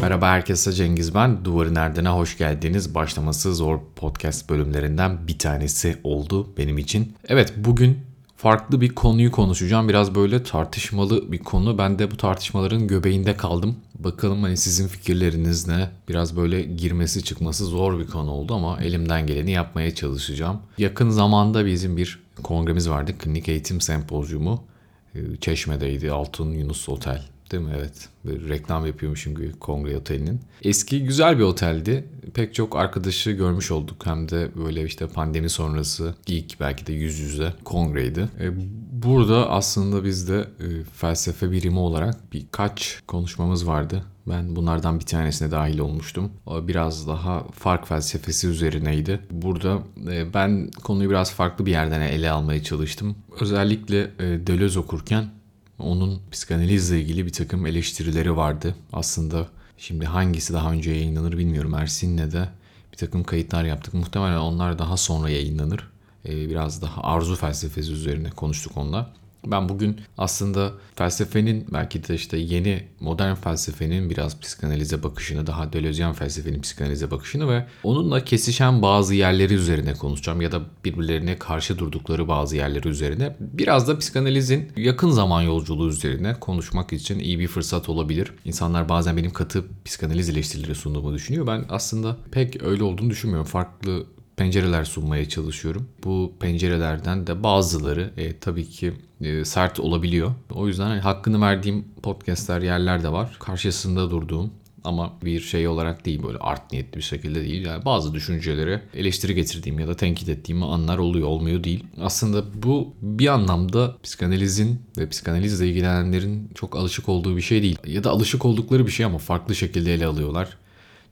Merhaba herkese Cengiz ben. Duvarın Erdene hoş geldiniz. Başlaması zor podcast bölümlerinden bir tanesi oldu benim için. Evet bugün farklı bir konuyu konuşacağım. Biraz böyle tartışmalı bir konu. Ben de bu tartışmaların göbeğinde kaldım. Bakalım hani sizin fikirleriniz ne? Biraz böyle girmesi çıkması zor bir konu oldu ama elimden geleni yapmaya çalışacağım. Yakın zamanda bizim bir kongremiz vardı. Klinik Eğitim Sempozyumu. Çeşme'deydi. Altın Yunus Otel Değil mi? Evet. Böyle reklam yapıyormuşum gibi kongre otelinin. Eski güzel bir oteldi. Pek çok arkadaşı görmüş olduk. Hem de böyle işte pandemi sonrası ilk belki de yüz yüze kongreydi. E, burada aslında bizde e, felsefe birimi olarak birkaç konuşmamız vardı. Ben bunlardan bir tanesine dahil olmuştum. Biraz daha fark felsefesi üzerineydi. Burada e, ben konuyu biraz farklı bir yerden ele almaya çalıştım. Özellikle Deleuze okurken onun psikanalizle ilgili bir takım eleştirileri vardı. Aslında şimdi hangisi daha önce yayınlanır bilmiyorum. Ersin'le de bir takım kayıtlar yaptık. Muhtemelen onlar daha sonra yayınlanır. Ee, biraz daha arzu felsefesi üzerine konuştuk onunla. Ben bugün aslında felsefenin belki de işte yeni modern felsefenin biraz psikanalize bakışını, daha Deleuzean felsefenin psikanalize bakışını ve onunla kesişen bazı yerleri üzerine konuşacağım ya da birbirlerine karşı durdukları bazı yerleri üzerine. Biraz da psikanalizin yakın zaman yolculuğu üzerine konuşmak için iyi bir fırsat olabilir. İnsanlar bazen benim katı psikanaliz eleştirileri sunduğumu düşünüyor. Ben aslında pek öyle olduğunu düşünmüyorum. Farklı pencereler sunmaya çalışıyorum. Bu pencerelerden de bazıları e, tabii ki e, sert olabiliyor. O yüzden hani hakkını verdiğim podcastler yerler de var. Karşısında durduğum ama bir şey olarak değil böyle art niyetli bir şekilde değil. Yani bazı düşüncelere eleştiri getirdiğim ya da tenkit ettiğim anlar oluyor olmuyor değil. Aslında bu bir anlamda psikanalizin ve psikanalizle ilgilenenlerin çok alışık olduğu bir şey değil. Ya da alışık oldukları bir şey ama farklı şekilde ele alıyorlar.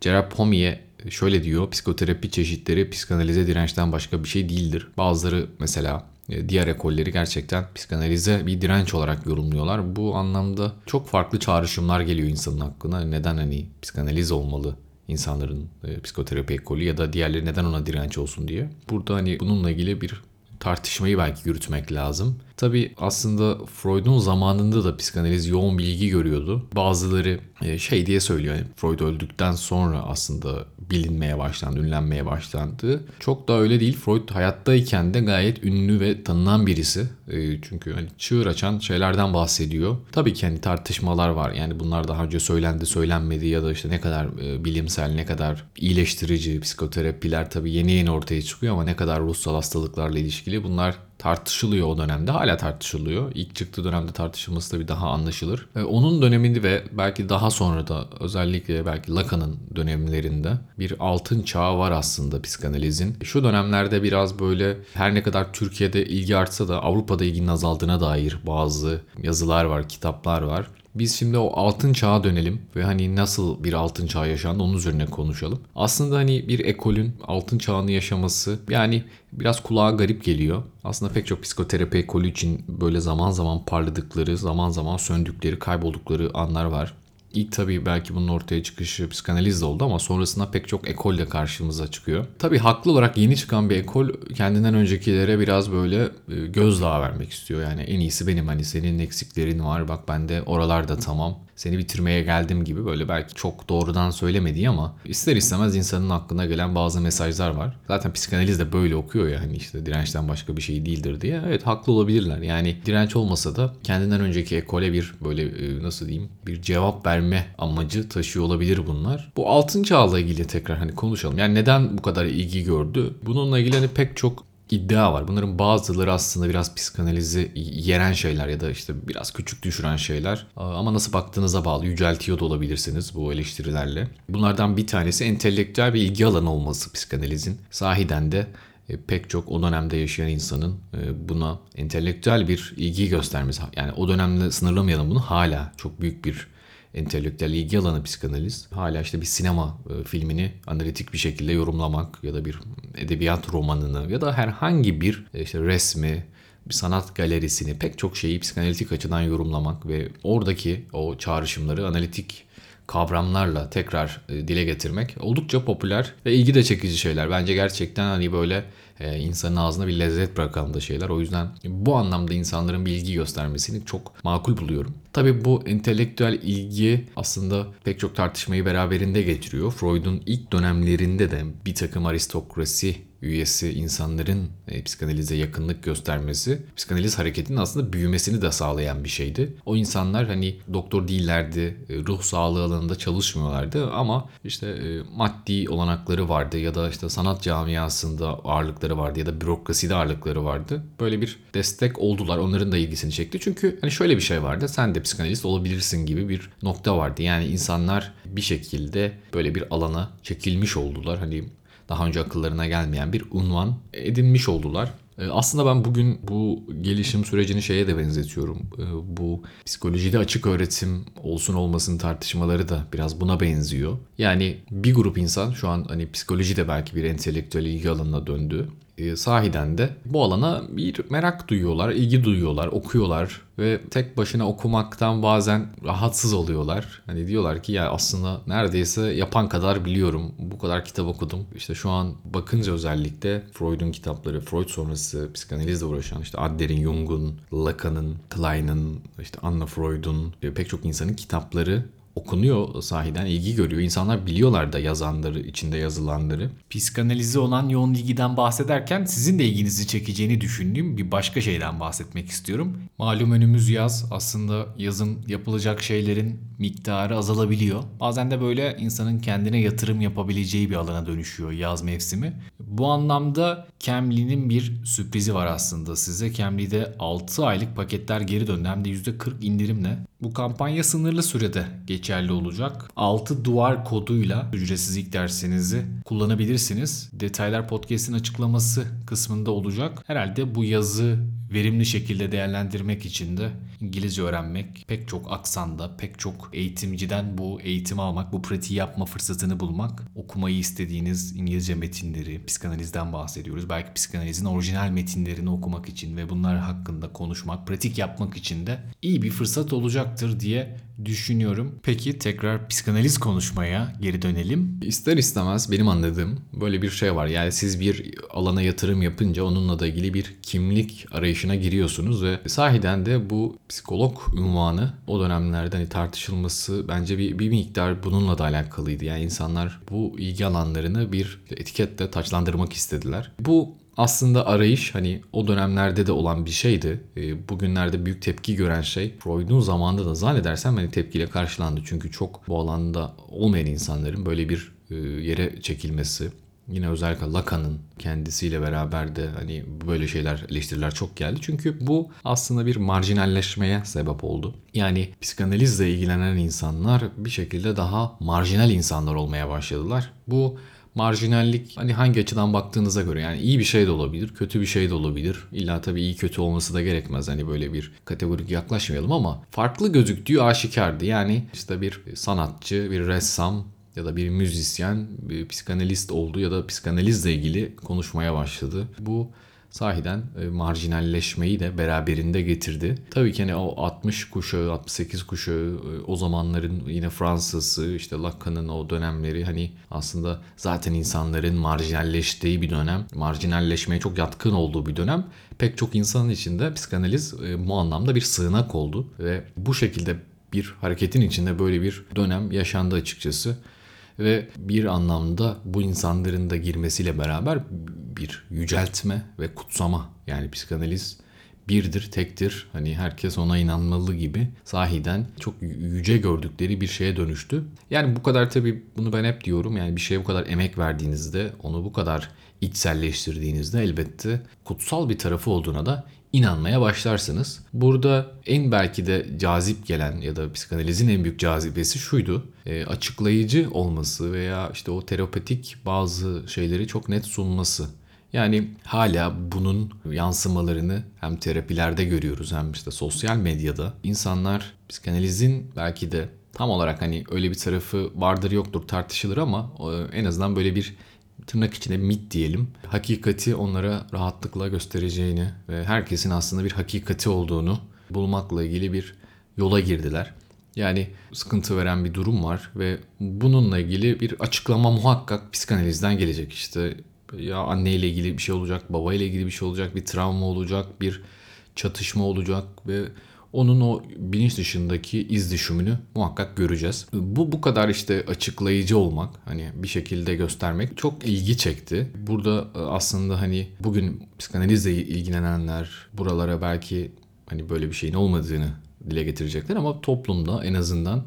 Gerard Pommier şöyle diyor. Psikoterapi çeşitleri psikanalize dirençten başka bir şey değildir. Bazıları mesela e, diğer ekolleri gerçekten psikanalize bir direnç olarak yorumluyorlar. Bu anlamda çok farklı çağrışımlar geliyor insanın aklına. Neden hani psikanaliz olmalı insanların e, psikoterapi ekolü ya da diğerleri neden ona direnç olsun diye. Burada hani bununla ilgili bir tartışmayı belki yürütmek lazım. Tabi aslında Freud'un zamanında da psikanaliz yoğun bilgi görüyordu. Bazıları e, şey diye söylüyor. Yani Freud öldükten sonra aslında bilinmeye başlandı, ünlenmeye başlandı. Çok da öyle değil. Freud hayattayken de gayet ünlü ve tanınan birisi. E, çünkü hani çığır açan şeylerden bahsediyor. Tabii ki hani tartışmalar var. Yani bunlar daha önce söylendi, söylenmedi ya da işte ne kadar e, bilimsel, ne kadar iyileştirici psikoterapiler tabii yeni yeni ortaya çıkıyor ama ne kadar ruhsal hastalıklarla ilişkili bunlar tartışılıyor o dönemde. Hala tartışılıyor. İlk çıktığı dönemde tartışılması bir daha anlaşılır. E, onun döneminde ve belki daha sonra da özellikle belki Lacan'ın dönemlerinde bir altın çağı var aslında psikanalizin. Şu dönemlerde biraz böyle her ne kadar Türkiye'de ilgi artsa da Avrupa'da ilginin azaldığına dair bazı yazılar var, kitaplar var. Biz şimdi o altın çağa dönelim ve hani nasıl bir altın çağ yaşandı onun üzerine konuşalım. Aslında hani bir ekolün altın çağını yaşaması yani biraz kulağa garip geliyor. Aslında pek çok psikoterapi ekolü için böyle zaman zaman parladıkları, zaman zaman söndükleri, kayboldukları anlar var. İlk tabii belki bunun ortaya çıkışı psikanalizde oldu ama sonrasında pek çok ekol de karşımıza çıkıyor. Tabii haklı olarak yeni çıkan bir ekol kendinden öncekilere biraz böyle e, gözdağı vermek istiyor. Yani en iyisi benim hani senin eksiklerin var bak ben de oralarda tamam seni bitirmeye geldim gibi böyle belki çok doğrudan söylemediği ama ister istemez insanın aklına gelen bazı mesajlar var. Zaten psikanaliz de böyle okuyor ya hani işte dirençten başka bir şey değildir diye. Evet haklı olabilirler. Yani direnç olmasa da kendinden önceki ekole bir böyle e, nasıl diyeyim bir cevap verme amacı taşıyor olabilir bunlar. Bu altın çağla ilgili tekrar hani konuşalım. Yani neden bu kadar ilgi gördü? Bununla ilgili hani pek çok iddia var. Bunların bazıları aslında biraz psikanalizi yeren şeyler ya da işte biraz küçük düşüren şeyler. Ama nasıl baktığınıza bağlı. Yüceltiyor da olabilirsiniz bu eleştirilerle. Bunlardan bir tanesi entelektüel bir ilgi alanı olması psikanalizin. Sahiden de e, pek çok o dönemde yaşayan insanın e, buna entelektüel bir ilgi göstermesi. Yani o dönemde sınırlamayalım bunu hala çok büyük bir entelektüel ilgi alanı psikanaliz. Hala işte bir sinema e, filmini analitik bir şekilde yorumlamak ya da bir edebiyat romanını ya da herhangi bir e, işte resmi, bir sanat galerisini pek çok şeyi psikanalitik açıdan yorumlamak ve oradaki o çağrışımları analitik kavramlarla tekrar e, dile getirmek oldukça popüler ve ilgi de çekici şeyler. Bence gerçekten hani böyle e, insanın ağzına bir lezzet bırakan da şeyler. O yüzden bu anlamda insanların bilgi göstermesini çok makul buluyorum. Tabii bu entelektüel ilgi aslında pek çok tartışmayı beraberinde getiriyor. Freud'un ilk dönemlerinde de bir takım aristokrasi üyesi insanların e, psikanalize yakınlık göstermesi psikanaliz hareketinin aslında büyümesini de sağlayan bir şeydi. O insanlar hani doktor değillerdi, e, ruh sağlığı alanında çalışmıyorlardı ama işte e, maddi olanakları vardı ya da işte sanat camiasında ağırlıkları vardı ya da bürokraside ağırlıkları vardı. Böyle bir destek oldular. Onların da ilgisini çekti. Çünkü hani şöyle bir şey vardı. Sen de psikanalist olabilirsin gibi bir nokta vardı. Yani insanlar bir şekilde böyle bir alana çekilmiş oldular. Hani daha önce akıllarına gelmeyen bir unvan edinmiş oldular. E, aslında ben bugün bu gelişim sürecini şeye de benzetiyorum. E, bu psikolojide açık öğretim olsun olmasın tartışmaları da biraz buna benziyor. Yani bir grup insan şu an hani psikoloji de belki bir entelektüel ilgi alanına döndü e, sahiden de bu alana bir merak duyuyorlar, ilgi duyuyorlar, okuyorlar ve tek başına okumaktan bazen rahatsız oluyorlar. Hani diyorlar ki ya aslında neredeyse yapan kadar biliyorum. Bu kadar kitap okudum. İşte şu an bakınca özellikle Freud'un kitapları, Freud sonrası psikanalizle uğraşan işte Adler'in, Jung'un, Lacan'ın, Klein'ın, işte Anna Freud'un pek çok insanın kitapları okunuyor sahiden ilgi görüyor. İnsanlar biliyorlar da yazanları, içinde yazılanları. Psikanalize olan yoğun ilgiden bahsederken sizin de ilginizi çekeceğini düşündüğüm bir başka şeyden bahsetmek istiyorum. Malum önümüz yaz. Aslında yazın yapılacak şeylerin miktarı azalabiliyor. Bazen de böyle insanın kendine yatırım yapabileceği bir alana dönüşüyor yaz mevsimi. Bu anlamda Cambly'nin bir sürprizi var aslında size. Cambly'de 6 aylık paketler geri döndü hem de %40 indirimle. Bu kampanya sınırlı sürede geçerli olacak. 6 duvar koduyla ücretsiz ilk dersinizi kullanabilirsiniz. Detaylar podcast'in açıklaması kısmında olacak. Herhalde bu yazı verimli şekilde değerlendirmek için de İngilizce öğrenmek, pek çok aksanda, pek çok eğitimciden bu eğitimi almak, bu pratiği yapma fırsatını bulmak, okumayı istediğiniz İngilizce metinleri, psikanalizden bahsediyoruz. Belki psikanalizin orijinal metinlerini okumak için ve bunlar hakkında konuşmak, pratik yapmak için de iyi bir fırsat olacaktır diye düşünüyorum. Peki tekrar psikanaliz konuşmaya geri dönelim. İster istemez benim anladığım böyle bir şey var. Yani siz bir alana yatırım yapınca onunla da ilgili bir kimlik arayışına giriyorsunuz ve sahiden de bu psikolog ünvanı o dönemlerde hani tartışılması bence bir, bir miktar bununla da alakalıydı. Yani insanlar bu ilgi alanlarını bir etiketle taçlandırmak istediler. Bu aslında arayış hani o dönemlerde de olan bir şeydi. E, bugünlerde büyük tepki gören şey Freud'un zamanında da zannedersem hani tepkiyle karşılandı. Çünkü çok bu alanda olmayan insanların böyle bir e, yere çekilmesi, Yine özellikle Lacan'ın kendisiyle beraber de hani böyle şeyler eleştiriler çok geldi. Çünkü bu aslında bir marjinalleşmeye sebep oldu. Yani psikanalizle ilgilenen insanlar bir şekilde daha marjinal insanlar olmaya başladılar. Bu marjinallik hani hangi açıdan baktığınıza göre yani iyi bir şey de olabilir, kötü bir şey de olabilir. İlla tabii iyi kötü olması da gerekmez. Hani böyle bir kategorik yaklaşmayalım ama farklı gözüktüğü aşikardı. Yani işte bir sanatçı, bir ressam ya da bir müzisyen, bir psikanalist oldu ya da psikanalizle ilgili konuşmaya başladı. Bu sahiden e, marjinalleşmeyi de beraberinde getirdi. Tabii ki hani o 60 kuşağı, 68 kuşağı e, o zamanların yine Fransız'ı işte Lacan'ın o dönemleri hani aslında zaten insanların marjinalleştiği bir dönem. Marjinalleşmeye çok yatkın olduğu bir dönem. Pek çok insanın içinde psikanaliz e, bu anlamda bir sığınak oldu ve bu şekilde bir hareketin içinde böyle bir dönem yaşandı açıkçası ve bir anlamda bu insanların da girmesiyle beraber bir yüceltme ve kutsama yani psikanaliz birdir, tektir. Hani herkes ona inanmalı gibi sahiden çok yüce gördükleri bir şeye dönüştü. Yani bu kadar tabii bunu ben hep diyorum. Yani bir şeye bu kadar emek verdiğinizde, onu bu kadar içselleştirdiğinizde elbette kutsal bir tarafı olduğuna da inanmaya başlarsınız. Burada en belki de cazip gelen ya da psikanalizin en büyük cazibesi şuydu. E, açıklayıcı olması veya işte o terapetik bazı şeyleri çok net sunması. Yani hala bunun yansımalarını hem terapilerde görüyoruz hem işte sosyal medyada. İnsanlar psikanalizin belki de tam olarak hani öyle bir tarafı vardır yoktur tartışılır ama en azından böyle bir tırnak içinde mit diyelim. Hakikati onlara rahatlıkla göstereceğini ve herkesin aslında bir hakikati olduğunu bulmakla ilgili bir yola girdiler. Yani sıkıntı veren bir durum var ve bununla ilgili bir açıklama muhakkak psikanalizden gelecek. İşte ya anneyle ilgili bir şey olacak, babayla ilgili bir şey olacak, bir travma olacak, bir çatışma olacak ve onun o bilinç dışındaki iz düşümünü muhakkak göreceğiz. Bu bu kadar işte açıklayıcı olmak, hani bir şekilde göstermek çok ilgi çekti. Burada e, aslında hani bugün psikanalizle ilgilenenler buralara belki hani böyle bir şeyin olmadığını dile getirecekler ama toplumda en azından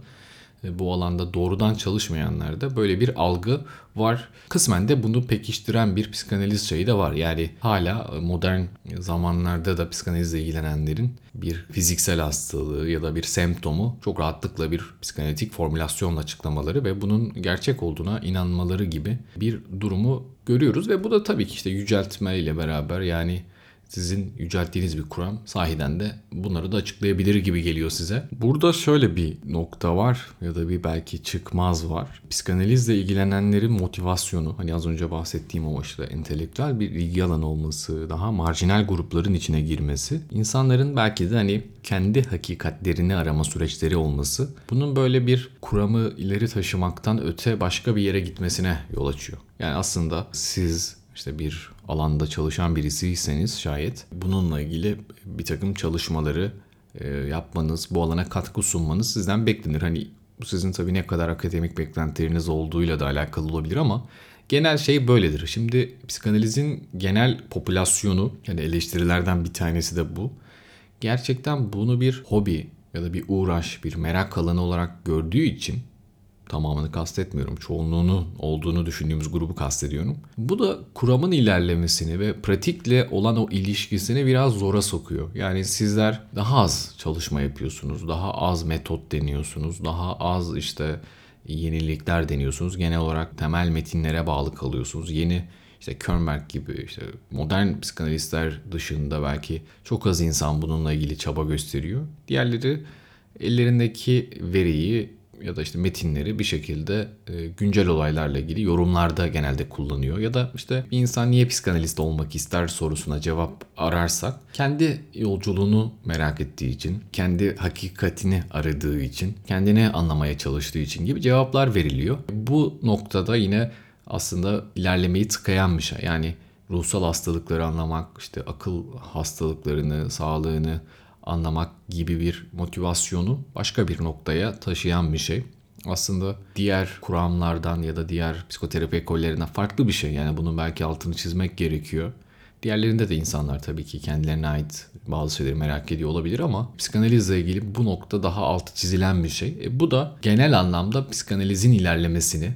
e, bu alanda doğrudan çalışmayanlarda böyle bir algı var. Kısmen de bunu pekiştiren bir psikanaliz şeyi de var. Yani hala modern zamanlarda da psikanalizle ilgilenenlerin bir fiziksel hastalığı ya da bir semptomu çok rahatlıkla bir psikanalitik formülasyonla açıklamaları ve bunun gerçek olduğuna inanmaları gibi bir durumu görüyoruz ve bu da tabii ki işte yüceltme ile beraber yani sizin yücelttiğiniz bir kuram sahiden de bunları da açıklayabilir gibi geliyor size. Burada şöyle bir nokta var ya da bir belki çıkmaz var. Psikanalizle ilgilenenlerin motivasyonu hani az önce bahsettiğim o işte entelektüel bir ilgi alanı olması, daha marjinal grupların içine girmesi, insanların belki de hani kendi hakikatlerini arama süreçleri olması bunun böyle bir kuramı ileri taşımaktan öte başka bir yere gitmesine yol açıyor. Yani aslında siz işte bir alanda çalışan birisiyseniz şayet bununla ilgili bir takım çalışmaları e, yapmanız, bu alana katkı sunmanız sizden beklenir. Hani bu sizin tabii ne kadar akademik beklentileriniz olduğuyla da alakalı olabilir ama genel şey böyledir. Şimdi psikanalizin genel popülasyonu yani eleştirilerden bir tanesi de bu. Gerçekten bunu bir hobi ya da bir uğraş, bir merak alanı olarak gördüğü için tamamını kastetmiyorum. Çoğunluğunu olduğunu düşündüğümüz grubu kastediyorum. Bu da kuramın ilerlemesini ve pratikle olan o ilişkisini biraz zora sokuyor. Yani sizler daha az çalışma yapıyorsunuz, daha az metot deniyorsunuz, daha az işte yenilikler deniyorsunuz. Genel olarak temel metinlere bağlı kalıyorsunuz. Yeni işte Kernberg gibi işte modern psikanalistler dışında belki çok az insan bununla ilgili çaba gösteriyor. Diğerleri ellerindeki veriyi ya da işte metinleri bir şekilde e, güncel olaylarla ilgili yorumlarda genelde kullanıyor. Ya da işte bir insan niye psikanalist olmak ister sorusuna cevap ararsak kendi yolculuğunu merak ettiği için, kendi hakikatini aradığı için, kendini anlamaya çalıştığı için gibi cevaplar veriliyor. Bu noktada yine aslında ilerlemeyi tıkayan bir şey. Yani ruhsal hastalıkları anlamak, işte akıl hastalıklarını, sağlığını anlamak gibi bir motivasyonu başka bir noktaya taşıyan bir şey. Aslında diğer kuramlardan ya da diğer psikoterapi ekollerinden farklı bir şey. Yani bunun belki altını çizmek gerekiyor. Diğerlerinde de insanlar tabii ki kendilerine ait bazı şeyleri merak ediyor olabilir ama psikanalizle ilgili bu nokta daha altı çizilen bir şey. E, bu da genel anlamda psikanalizin ilerlemesini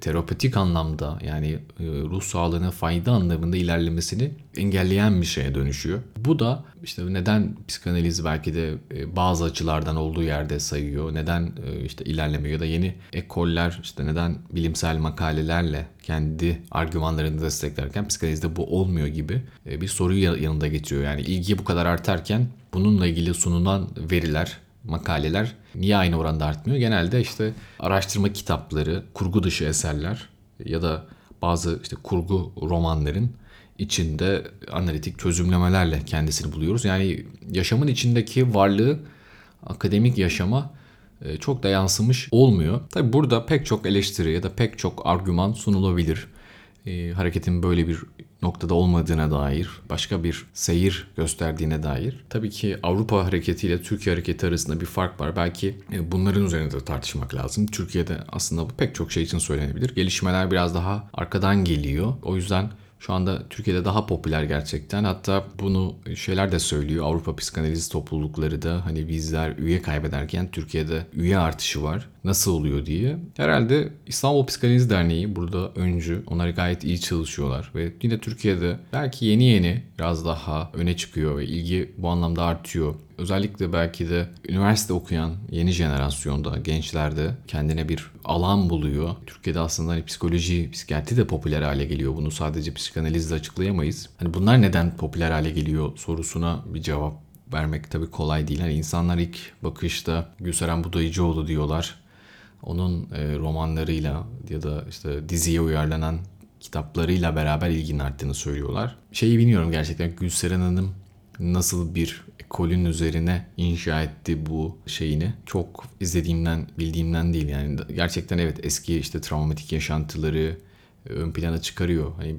terapetik anlamda yani e, ruh sağlığına fayda anlamında ilerlemesini engelleyen bir şeye dönüşüyor. Bu da işte neden psikanaliz belki de e, bazı açılardan olduğu yerde sayıyor, neden işte ilerlemiyor ya da yeni ekoller işte neden bilimsel makalelerle kendi argümanlarını desteklerken psikanalizde bu olmuyor gibi bir soruyu yanında getiriyor. Yani ilgi bu kadar artarken bununla ilgili sunulan veriler makaleler niye aynı oranda artmıyor? Genelde işte araştırma kitapları, kurgu dışı eserler ya da bazı işte kurgu romanların içinde analitik çözümlemelerle kendisini buluyoruz. Yani yaşamın içindeki varlığı akademik yaşama e, çok da yansımış olmuyor. Tabi burada pek çok eleştiri ya da pek çok argüman sunulabilir. E, hareketin böyle bir noktada olmadığına dair, başka bir seyir gösterdiğine dair. Tabii ki Avrupa hareketi ile Türkiye hareketi arasında bir fark var. Belki e, bunların üzerinde de tartışmak lazım. Türkiye'de aslında bu pek çok şey için söylenebilir. Gelişmeler biraz daha arkadan geliyor. O yüzden şu anda Türkiye'de daha popüler gerçekten. Hatta bunu şeyler de söylüyor. Avrupa psikanaliz toplulukları da hani bizler üye kaybederken Türkiye'de üye artışı var. Nasıl oluyor diye. Herhalde İstanbul Psikanaliz Derneği burada öncü. Onlar gayet iyi çalışıyorlar. Ve yine Türkiye'de belki yeni yeni biraz daha öne çıkıyor ve ilgi bu anlamda artıyor özellikle belki de üniversite okuyan yeni jenerasyonda, gençlerde kendine bir alan buluyor. Türkiye'de aslında hani psikoloji, psikiyatri de popüler hale geliyor. Bunu sadece psikanalizle açıklayamayız. Hani bunlar neden popüler hale geliyor sorusuna bir cevap vermek tabii kolay değil. Hani insanlar ilk bakışta Gülseren Budayıcıoğlu diyorlar. Onun e, romanlarıyla ya da işte diziye uyarlanan kitaplarıyla beraber ilginin arttığını söylüyorlar. Şeyi bilmiyorum gerçekten Gülseren Hanım nasıl bir ekolün üzerine inşa etti bu şeyini. Çok izlediğimden, bildiğimden değil yani. Gerçekten evet eski işte travmatik yaşantıları ön plana çıkarıyor. Hani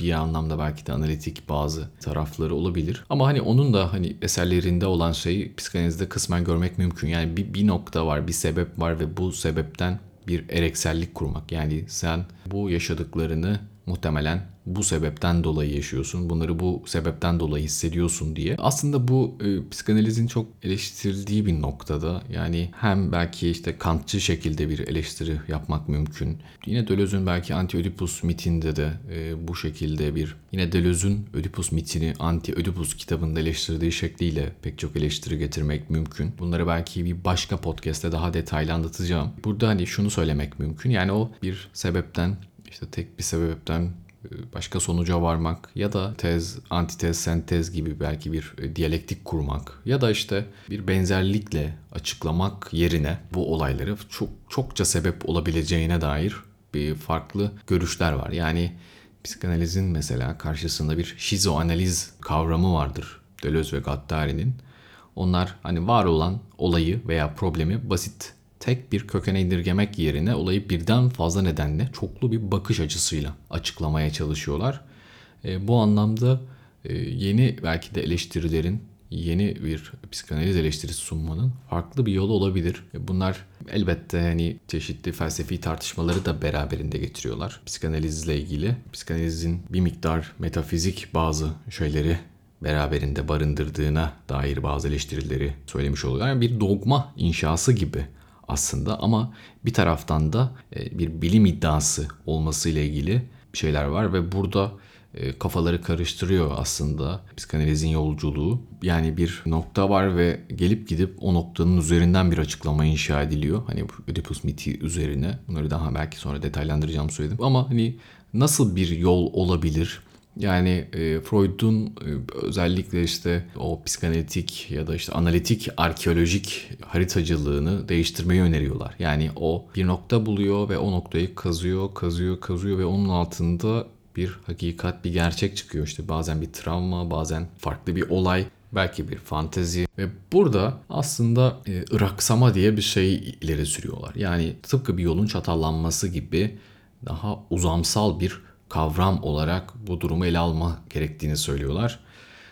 bir anlamda belki de analitik bazı tarafları olabilir. Ama hani onun da hani eserlerinde olan şeyi psikanalizde kısmen görmek mümkün. Yani bir, bir nokta var, bir sebep var ve bu sebepten bir ereksellik kurmak. Yani sen bu yaşadıklarını muhtemelen bu sebepten dolayı yaşıyorsun. Bunları bu sebepten dolayı hissediyorsun diye. Aslında bu e, psikanalizin çok eleştirildiği bir noktada. Yani hem belki işte kantçı şekilde bir eleştiri yapmak mümkün. Yine Deleuze'ün belki Anti-Ödipus mitinde de e, bu şekilde bir yine Deleuze'ün Ödipus mitini Anti-Ödipus kitabında eleştirdiği şekliyle pek çok eleştiri getirmek mümkün. Bunları belki bir başka podcast'te daha detaylı anlatacağım. Burada hani şunu söylemek mümkün. Yani o bir sebepten işte tek bir sebepten başka sonuca varmak ya da tez, antitez, sentez gibi belki bir e, diyalektik kurmak ya da işte bir benzerlikle açıklamak yerine bu olayları çok çokça sebep olabileceğine dair bir farklı görüşler var. Yani psikanalizin mesela karşısında bir şizoanaliz kavramı vardır. Deleuze ve Gattari'nin. Onlar hani var olan olayı veya problemi basit tek bir kökene indirgemek yerine olayı birden fazla nedenle çoklu bir bakış açısıyla açıklamaya çalışıyorlar. E, bu anlamda e, yeni belki de eleştirilerin yeni bir psikanaliz eleştirisi sunmanın farklı bir yolu olabilir. E, bunlar elbette hani çeşitli felsefi tartışmaları da beraberinde getiriyorlar. Psikanalizle ilgili. Psikanalizin bir miktar metafizik bazı şeyleri beraberinde barındırdığına dair bazı eleştirileri söylemiş oluyorlar. Yani bir dogma inşası gibi aslında ama bir taraftan da e, bir bilim iddiası olması ile ilgili şeyler var ve burada e, kafaları karıştırıyor aslında psikanalizin yolculuğu. Yani bir nokta var ve gelip gidip o noktanın üzerinden bir açıklama inşa ediliyor. Hani Oedipus miti üzerine. Bunları daha belki sonra detaylandıracağım söyledim. Ama hani nasıl bir yol olabilir? Yani e, Freud'un e, özellikle işte o psikanalitik ya da işte analitik arkeolojik haritacılığını değiştirmeyi öneriyorlar. Yani o bir nokta buluyor ve o noktayı kazıyor, kazıyor, kazıyor ve onun altında bir hakikat, bir gerçek çıkıyor. İşte bazen bir travma, bazen farklı bir olay, belki bir fantezi ve burada aslında e, ıraksama diye bir şey ileri sürüyorlar. Yani tıpkı bir yolun çatallanması gibi daha uzamsal bir kavram olarak bu durumu ele alma gerektiğini söylüyorlar.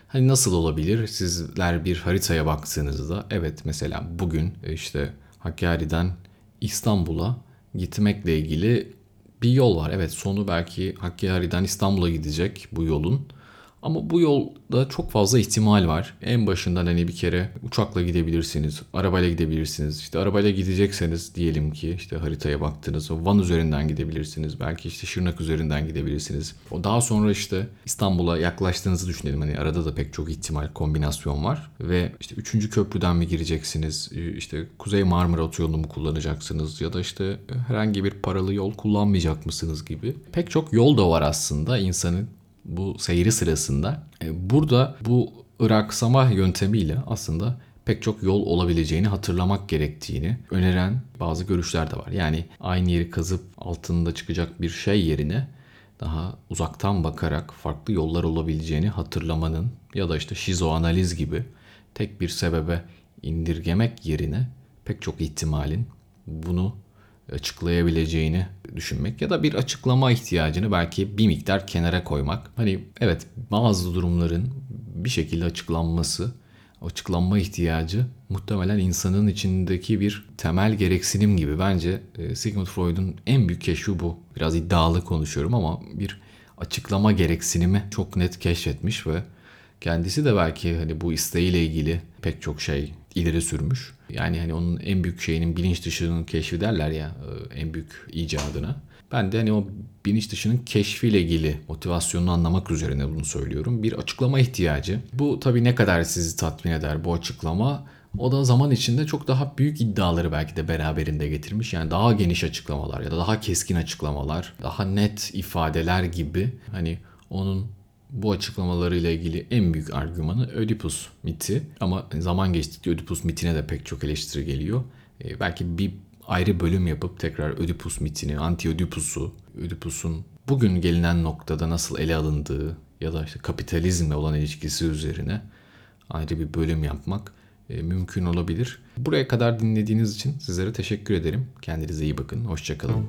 Hani nasıl olabilir? Sizler bir haritaya baktığınızda evet mesela bugün işte Hakkari'den İstanbul'a gitmekle ilgili bir yol var. Evet sonu belki Hakkari'den İstanbul'a gidecek bu yolun. Ama bu yolda çok fazla ihtimal var. En başından hani bir kere uçakla gidebilirsiniz, arabayla gidebilirsiniz. İşte arabayla gidecekseniz diyelim ki işte haritaya baktınız. Van üzerinden gidebilirsiniz. Belki işte Şırnak üzerinden gidebilirsiniz. O daha sonra işte İstanbul'a yaklaştığınızı düşünelim. Hani arada da pek çok ihtimal kombinasyon var. Ve işte üçüncü köprüden mi gireceksiniz? İşte Kuzey Marmara Otoyolu'nu mu kullanacaksınız? Ya da işte herhangi bir paralı yol kullanmayacak mısınız gibi. Pek çok yol da var aslında insanın bu seyri sırasında e, burada bu ıraksama yöntemiyle aslında pek çok yol olabileceğini hatırlamak gerektiğini öneren bazı görüşler de var. Yani aynı yeri kazıp altında çıkacak bir şey yerine daha uzaktan bakarak farklı yollar olabileceğini hatırlamanın ya da işte şizoanaliz gibi tek bir sebebe indirgemek yerine pek çok ihtimalin bunu açıklayabileceğini düşünmek ya da bir açıklama ihtiyacını belki bir miktar kenara koymak. Hani evet bazı durumların bir şekilde açıklanması, açıklanma ihtiyacı muhtemelen insanın içindeki bir temel gereksinim gibi. Bence e, Sigmund Freud'un en büyük keşfi bu. Biraz iddialı konuşuyorum ama bir açıklama gereksinimi çok net keşfetmiş ve kendisi de belki hani bu isteğiyle ilgili pek çok şey ileri sürmüş. Yani hani onun en büyük şeyinin bilinç dışının keşfi derler ya e, en büyük icadına. Ben de hani o bilinç dışının keşfiyle ilgili motivasyonunu anlamak üzerine bunu söylüyorum. Bir açıklama ihtiyacı. Bu tabii ne kadar sizi tatmin eder bu açıklama. O da zaman içinde çok daha büyük iddiaları belki de beraberinde getirmiş. Yani daha geniş açıklamalar ya da daha keskin açıklamalar, daha net ifadeler gibi hani onun bu açıklamalarıyla ilgili en büyük argümanı Ödipus miti. Ama zaman geçtikçe Ödipus mitine de pek çok eleştiri geliyor. E, belki bir ayrı bölüm yapıp tekrar Ödipus mitini, anti-Ödipus'u, Ödipus'un bugün gelinen noktada nasıl ele alındığı ya da işte kapitalizmle olan ilişkisi üzerine ayrı bir bölüm yapmak e, mümkün olabilir. Buraya kadar dinlediğiniz için sizlere teşekkür ederim. Kendinize iyi bakın. Hoşçakalın.